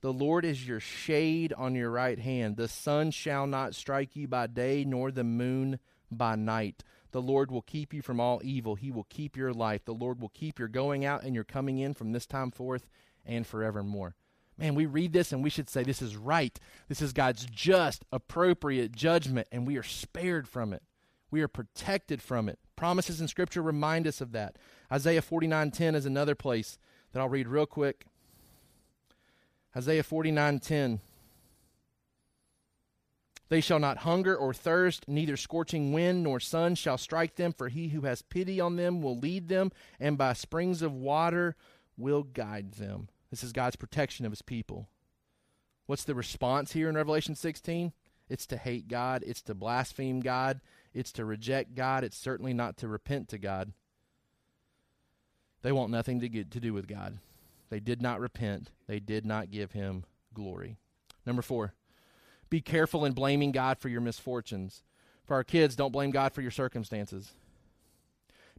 The Lord is your shade on your right hand. The sun shall not strike you by day, nor the moon by night. The Lord will keep you from all evil. He will keep your life. The Lord will keep your going out and your coming in from this time forth and forevermore. Man, we read this and we should say, This is right. This is God's just, appropriate judgment, and we are spared from it. We are protected from it. Promises in Scripture remind us of that. Isaiah 49:10 is another place that I'll read real quick. Isaiah 49:10 They shall not hunger or thirst, neither scorching wind nor sun shall strike them, for he who has pity on them will lead them, and by springs of water will guide them. This is God's protection of his people. What's the response here in Revelation 16? It's to hate God, it's to blaspheme God, it's to reject God, it's certainly not to repent to God. They want nothing to get to do with God. They did not repent. They did not give him glory. Number 4. Be careful in blaming God for your misfortunes. For our kids, don't blame God for your circumstances.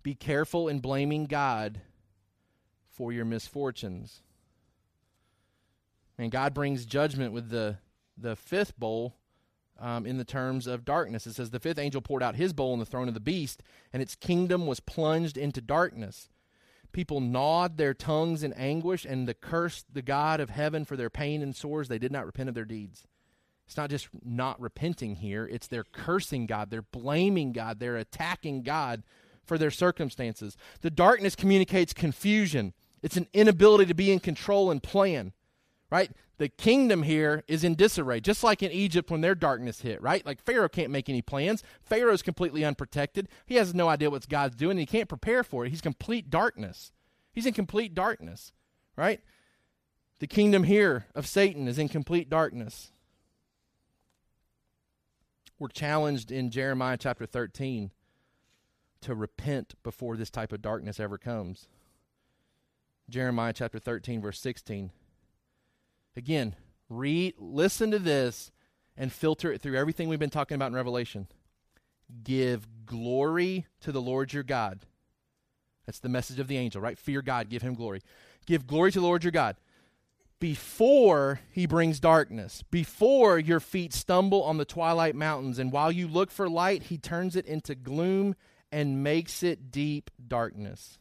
Be careful in blaming God for your misfortunes. And God brings judgment with the, the fifth bowl um, in the terms of darkness. It says, The fifth angel poured out his bowl on the throne of the beast, and its kingdom was plunged into darkness. People gnawed their tongues in anguish and the cursed the God of heaven for their pain and sores. They did not repent of their deeds. It's not just not repenting here, it's they're cursing God, they're blaming God, they're attacking God for their circumstances. The darkness communicates confusion, it's an inability to be in control and plan, right? The kingdom here is in disarray, just like in Egypt when their darkness hit, right? Like Pharaoh can't make any plans. Pharaoh's completely unprotected. He has no idea what God's doing, and he can't prepare for it. He's complete darkness. He's in complete darkness, right? The kingdom here of Satan is in complete darkness we're challenged in Jeremiah chapter 13 to repent before this type of darkness ever comes. Jeremiah chapter 13 verse 16. Again, read listen to this and filter it through everything we've been talking about in Revelation. Give glory to the Lord your God. That's the message of the angel, right? Fear God, give him glory. Give glory to the Lord your God before he brings darkness, before your feet stumble on the twilight mountains. And while you look for light, he turns it into gloom and makes it deep darkness.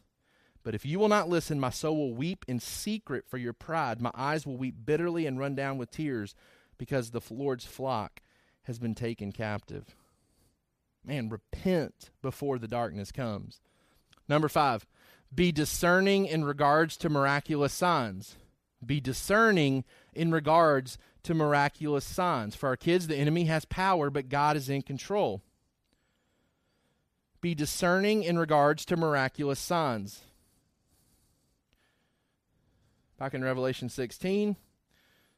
But if you will not listen, my soul will weep in secret for your pride. My eyes will weep bitterly and run down with tears because the Lord's flock has been taken captive. Man, repent before the darkness comes. Number five, be discerning in regards to miraculous signs. Be discerning in regards to miraculous signs. For our kids, the enemy has power, but God is in control. Be discerning in regards to miraculous signs. Back in Revelation 16,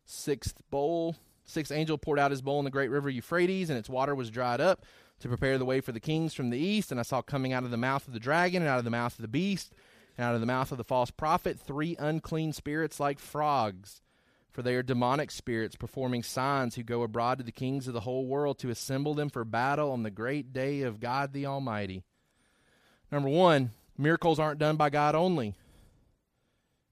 sixth bowl, sixth angel poured out his bowl in the great river Euphrates, and its water was dried up to prepare the way for the kings from the east. And I saw coming out of the mouth of the dragon and out of the mouth of the beast and out of the mouth of the false prophet three unclean spirits like frogs. For they are demonic spirits performing signs who go abroad to the kings of the whole world to assemble them for battle on the great day of God the Almighty. Number one, miracles aren't done by God only.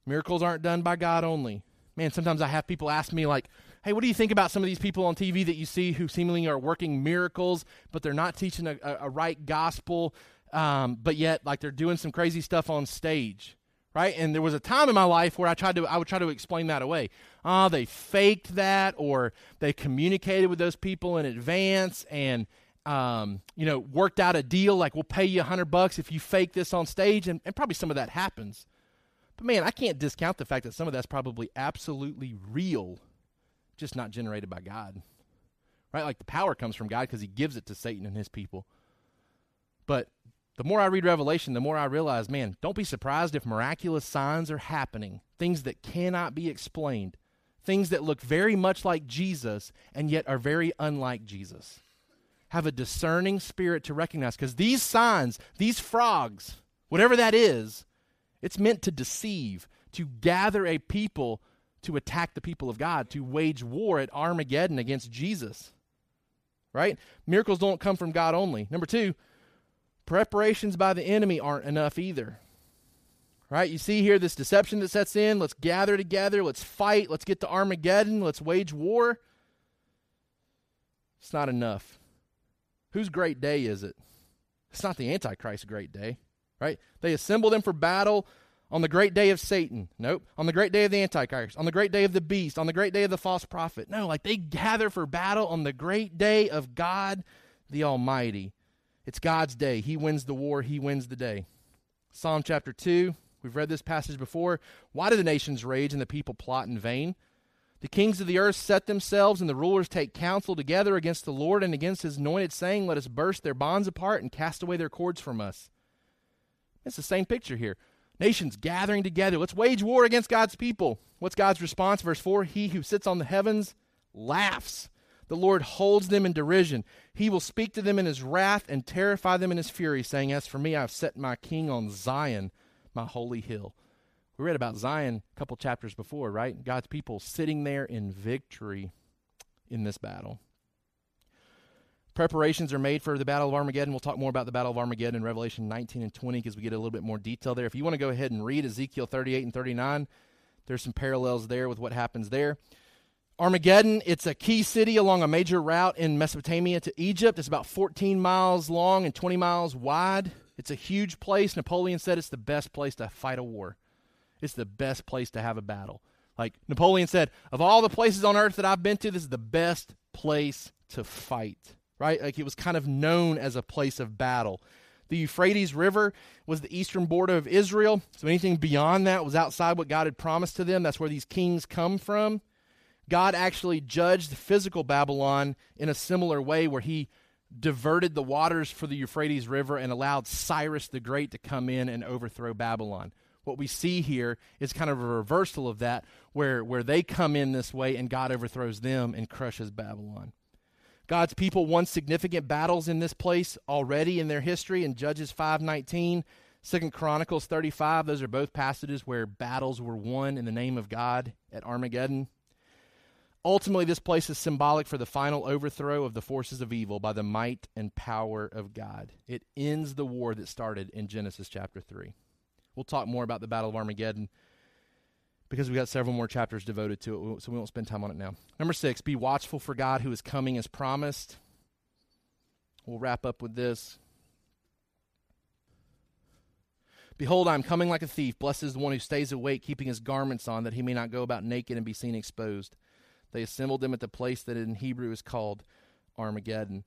Miracles aren't done by God only. Man, sometimes I have people ask me, like, hey, what do you think about some of these people on TV that you see who seemingly are working miracles, but they're not teaching a, a, a right gospel? Um, but yet like they're doing some crazy stuff on stage right? And there was a time in my life where i tried to i would try to explain that away. Ah oh, they faked that or they communicated with those people in advance and um, you know worked out a deal like we'll pay you a hundred bucks if you fake this on stage. And, and probably some of that happens. But man i can't discount the fact that some of that's probably absolutely real just not generated by god right? Like the power comes from god because he gives it to satan and his people. But the more I read Revelation, the more I realize, man, don't be surprised if miraculous signs are happening, things that cannot be explained, things that look very much like Jesus and yet are very unlike Jesus. Have a discerning spirit to recognize because these signs, these frogs, whatever that is, it's meant to deceive, to gather a people to attack the people of God, to wage war at Armageddon against Jesus. Right? Miracles don't come from God only. Number two, Preparations by the enemy aren't enough either. Right? You see here this deception that sets in. Let's gather together. Let's fight. Let's get to Armageddon. Let's wage war. It's not enough. Whose great day is it? It's not the Antichrist's great day, right? They assemble them for battle on the great day of Satan. Nope. On the great day of the Antichrist. On the great day of the beast. On the great day of the false prophet. No, like they gather for battle on the great day of God the Almighty. It's God's day. He wins the war, He wins the day. Psalm chapter 2, we've read this passage before. Why do the nations rage and the people plot in vain? The kings of the earth set themselves, and the rulers take counsel together against the Lord and against his anointed, saying, Let us burst their bonds apart and cast away their cords from us. It's the same picture here. Nations gathering together. Let's wage war against God's people. What's God's response? Verse 4 He who sits on the heavens laughs. The Lord holds them in derision. He will speak to them in his wrath and terrify them in his fury, saying, As for me, I have set my king on Zion, my holy hill. We read about Zion a couple chapters before, right? God's people sitting there in victory in this battle. Preparations are made for the Battle of Armageddon. We'll talk more about the Battle of Armageddon in Revelation 19 and 20 because we get a little bit more detail there. If you want to go ahead and read Ezekiel 38 and 39, there's some parallels there with what happens there. Armageddon, it's a key city along a major route in Mesopotamia to Egypt. It's about 14 miles long and 20 miles wide. It's a huge place. Napoleon said it's the best place to fight a war. It's the best place to have a battle. Like Napoleon said, of all the places on earth that I've been to, this is the best place to fight right? Like it was kind of known as a place of battle. The Euphrates River was the eastern border of Israel. So anything beyond that was outside what God had promised to them. That's where these kings come from. God actually judged physical Babylon in a similar way where he diverted the waters for the Euphrates River and allowed Cyrus the Great to come in and overthrow Babylon. What we see here is kind of a reversal of that, where, where they come in this way and God overthrows them and crushes Babylon. God's people won significant battles in this place already in their history in Judges 5:19, 2 Chronicles 35. Those are both passages where battles were won in the name of God at Armageddon. Ultimately, this place is symbolic for the final overthrow of the forces of evil by the might and power of God. It ends the war that started in Genesis chapter 3. We'll talk more about the Battle of Armageddon because we got several more chapters devoted to it, so we won't spend time on it now. Number six, be watchful for God who is coming as promised. We'll wrap up with this. Behold, I am coming like a thief. Blessed is the one who stays awake, keeping his garments on, that he may not go about naked and be seen exposed. They assembled them at the place that in Hebrew is called Armageddon.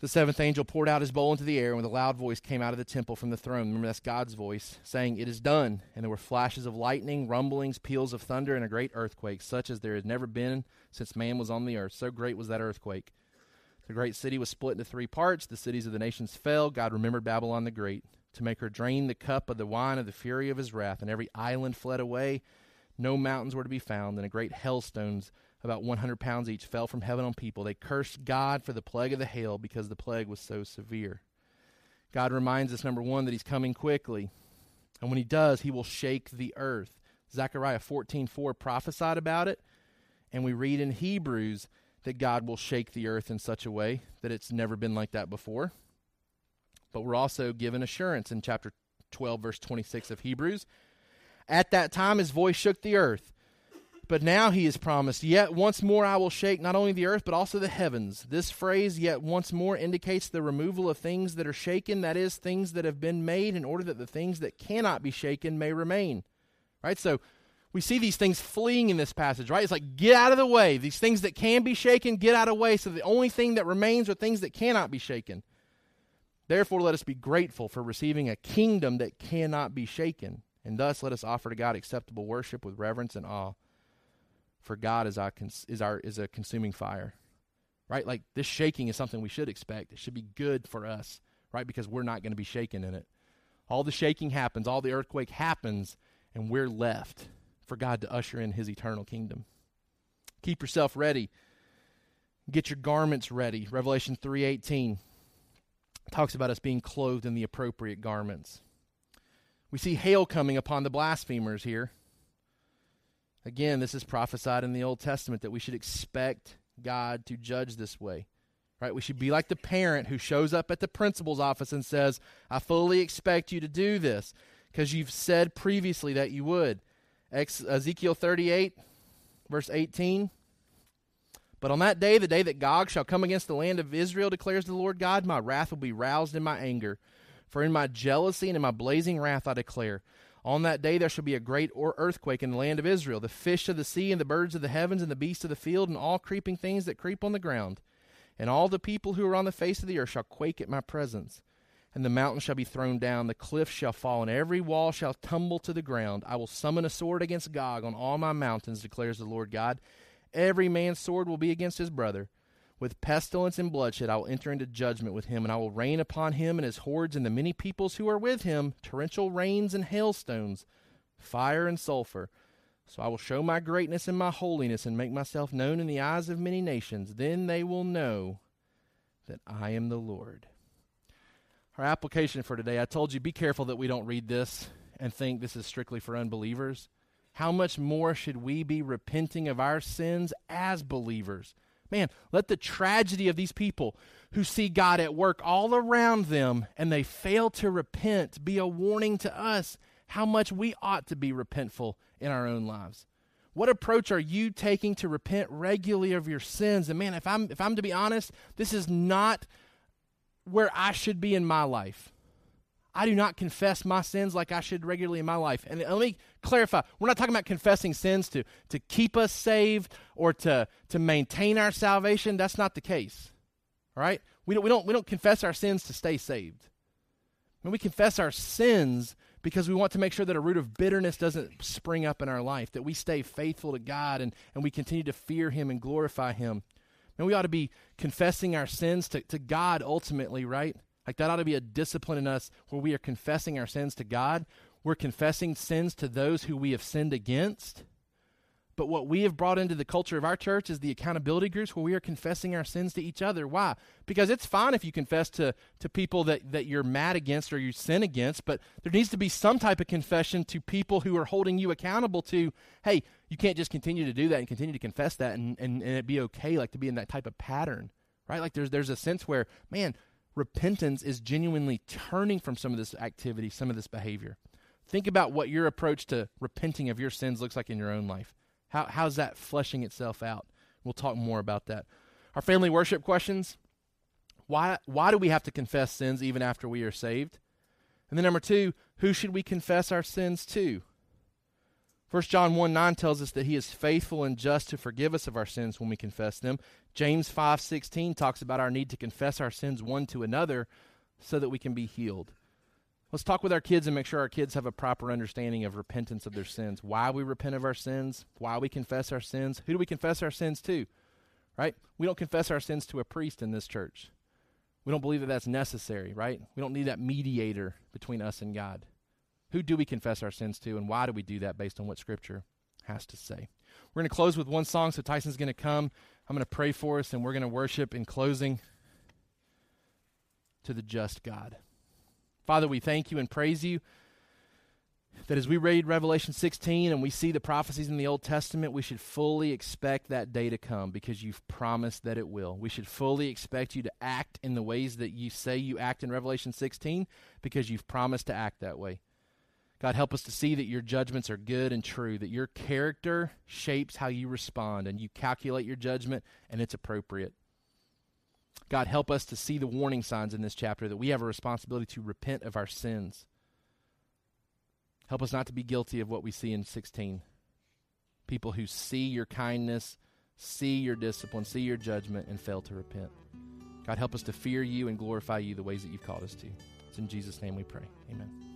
The seventh angel poured out his bowl into the air, and with a loud voice came out of the temple from the throne. Remember, that's God's voice, saying, It is done. And there were flashes of lightning, rumblings, peals of thunder, and a great earthquake, such as there had never been since man was on the earth. So great was that earthquake. The great city was split into three parts. The cities of the nations fell. God remembered Babylon the Great to make her drain the cup of the wine of the fury of his wrath, and every island fled away. No mountains were to be found, and a great hailstones about 100 pounds each, fell from heaven on people. They cursed God for the plague of the hail because the plague was so severe. God reminds us, number one, that He's coming quickly. And when He does, He will shake the earth. Zechariah 14 4 prophesied about it. And we read in Hebrews that God will shake the earth in such a way that it's never been like that before. But we're also given assurance in chapter 12, verse 26 of Hebrews. At that time, his voice shook the earth but now he has promised, Yet once more I will shake not only the earth, but also the heavens. This phrase, yet once more, indicates the removal of things that are shaken, that is, things that have been made, in order that the things that cannot be shaken may remain. Right? So we see these things fleeing in this passage, right? It's like, get out of the way. These things that can be shaken, get out of the way. So the only thing that remains are things that cannot be shaken. Therefore, let us be grateful for receiving a kingdom that cannot be shaken. And thus, let us offer to God acceptable worship with reverence and awe for God is our is our is a consuming fire. Right? Like this shaking is something we should expect. It should be good for us, right? Because we're not going to be shaken in it. All the shaking happens, all the earthquake happens, and we're left for God to usher in his eternal kingdom. Keep yourself ready. Get your garments ready. Revelation 3:18 talks about us being clothed in the appropriate garments. We see hail coming upon the blasphemers here. Again, this is prophesied in the Old Testament that we should expect God to judge this way. Right? We should be like the parent who shows up at the principal's office and says, I fully expect you to do this because you've said previously that you would. Ex- Ezekiel 38, verse 18. But on that day, the day that Gog shall come against the land of Israel, declares the Lord God, my wrath will be roused in my anger. For in my jealousy and in my blazing wrath I declare, on that day there shall be a great earthquake in the land of Israel. The fish of the sea and the birds of the heavens and the beasts of the field and all creeping things that creep on the ground. And all the people who are on the face of the earth shall quake at my presence. And the mountains shall be thrown down, the cliffs shall fall, and every wall shall tumble to the ground. I will summon a sword against Gog on all my mountains, declares the Lord God. Every man's sword will be against his brother. With pestilence and bloodshed I will enter into judgment with him, and I will rain upon him and his hordes and the many peoples who are with him torrential rains and hailstones, fire and sulfur. So I will show my greatness and my holiness and make myself known in the eyes of many nations. Then they will know that I am the Lord. Our application for today I told you be careful that we don't read this and think this is strictly for unbelievers. How much more should we be repenting of our sins as believers? Man, let the tragedy of these people who see God at work all around them and they fail to repent be a warning to us how much we ought to be repentful in our own lives. What approach are you taking to repent regularly of your sins? And man, if I'm if I'm to be honest, this is not where I should be in my life. I do not confess my sins like I should regularly in my life. And let me clarify we're not talking about confessing sins to, to keep us saved or to, to maintain our salvation. That's not the case. All right? We don't, we, don't, we don't confess our sins to stay saved. When we confess our sins because we want to make sure that a root of bitterness doesn't spring up in our life, that we stay faithful to God and, and we continue to fear Him and glorify Him. And we ought to be confessing our sins to, to God ultimately, right? Like that ought to be a discipline in us where we are confessing our sins to God. We're confessing sins to those who we have sinned against. But what we have brought into the culture of our church is the accountability groups where we are confessing our sins to each other. Why? Because it's fine if you confess to, to people that, that you're mad against or you sin against, but there needs to be some type of confession to people who are holding you accountable to, hey, you can't just continue to do that and continue to confess that and, and, and it be okay, like to be in that type of pattern. Right? Like there's there's a sense where, man, repentance is genuinely turning from some of this activity, some of this behavior. Think about what your approach to repenting of your sins looks like in your own life. How, how's that fleshing itself out? We'll talk more about that. Our family worship questions. Why, why do we have to confess sins even after we are saved? And then, number two, who should we confess our sins to? 1 John 1 9 tells us that he is faithful and just to forgive us of our sins when we confess them. James 5 16 talks about our need to confess our sins one to another so that we can be healed. Let's talk with our kids and make sure our kids have a proper understanding of repentance of their sins. Why we repent of our sins, why we confess our sins. Who do we confess our sins to? Right? We don't confess our sins to a priest in this church. We don't believe that that's necessary, right? We don't need that mediator between us and God. Who do we confess our sins to, and why do we do that based on what Scripture has to say? We're going to close with one song, so Tyson's going to come. I'm going to pray for us, and we're going to worship in closing to the just God. Father, we thank you and praise you that as we read Revelation 16 and we see the prophecies in the Old Testament, we should fully expect that day to come because you've promised that it will. We should fully expect you to act in the ways that you say you act in Revelation 16 because you've promised to act that way. God, help us to see that your judgments are good and true, that your character shapes how you respond, and you calculate your judgment, and it's appropriate. God, help us to see the warning signs in this chapter that we have a responsibility to repent of our sins. Help us not to be guilty of what we see in 16. People who see your kindness, see your discipline, see your judgment, and fail to repent. God, help us to fear you and glorify you the ways that you've called us to. It's in Jesus' name we pray. Amen.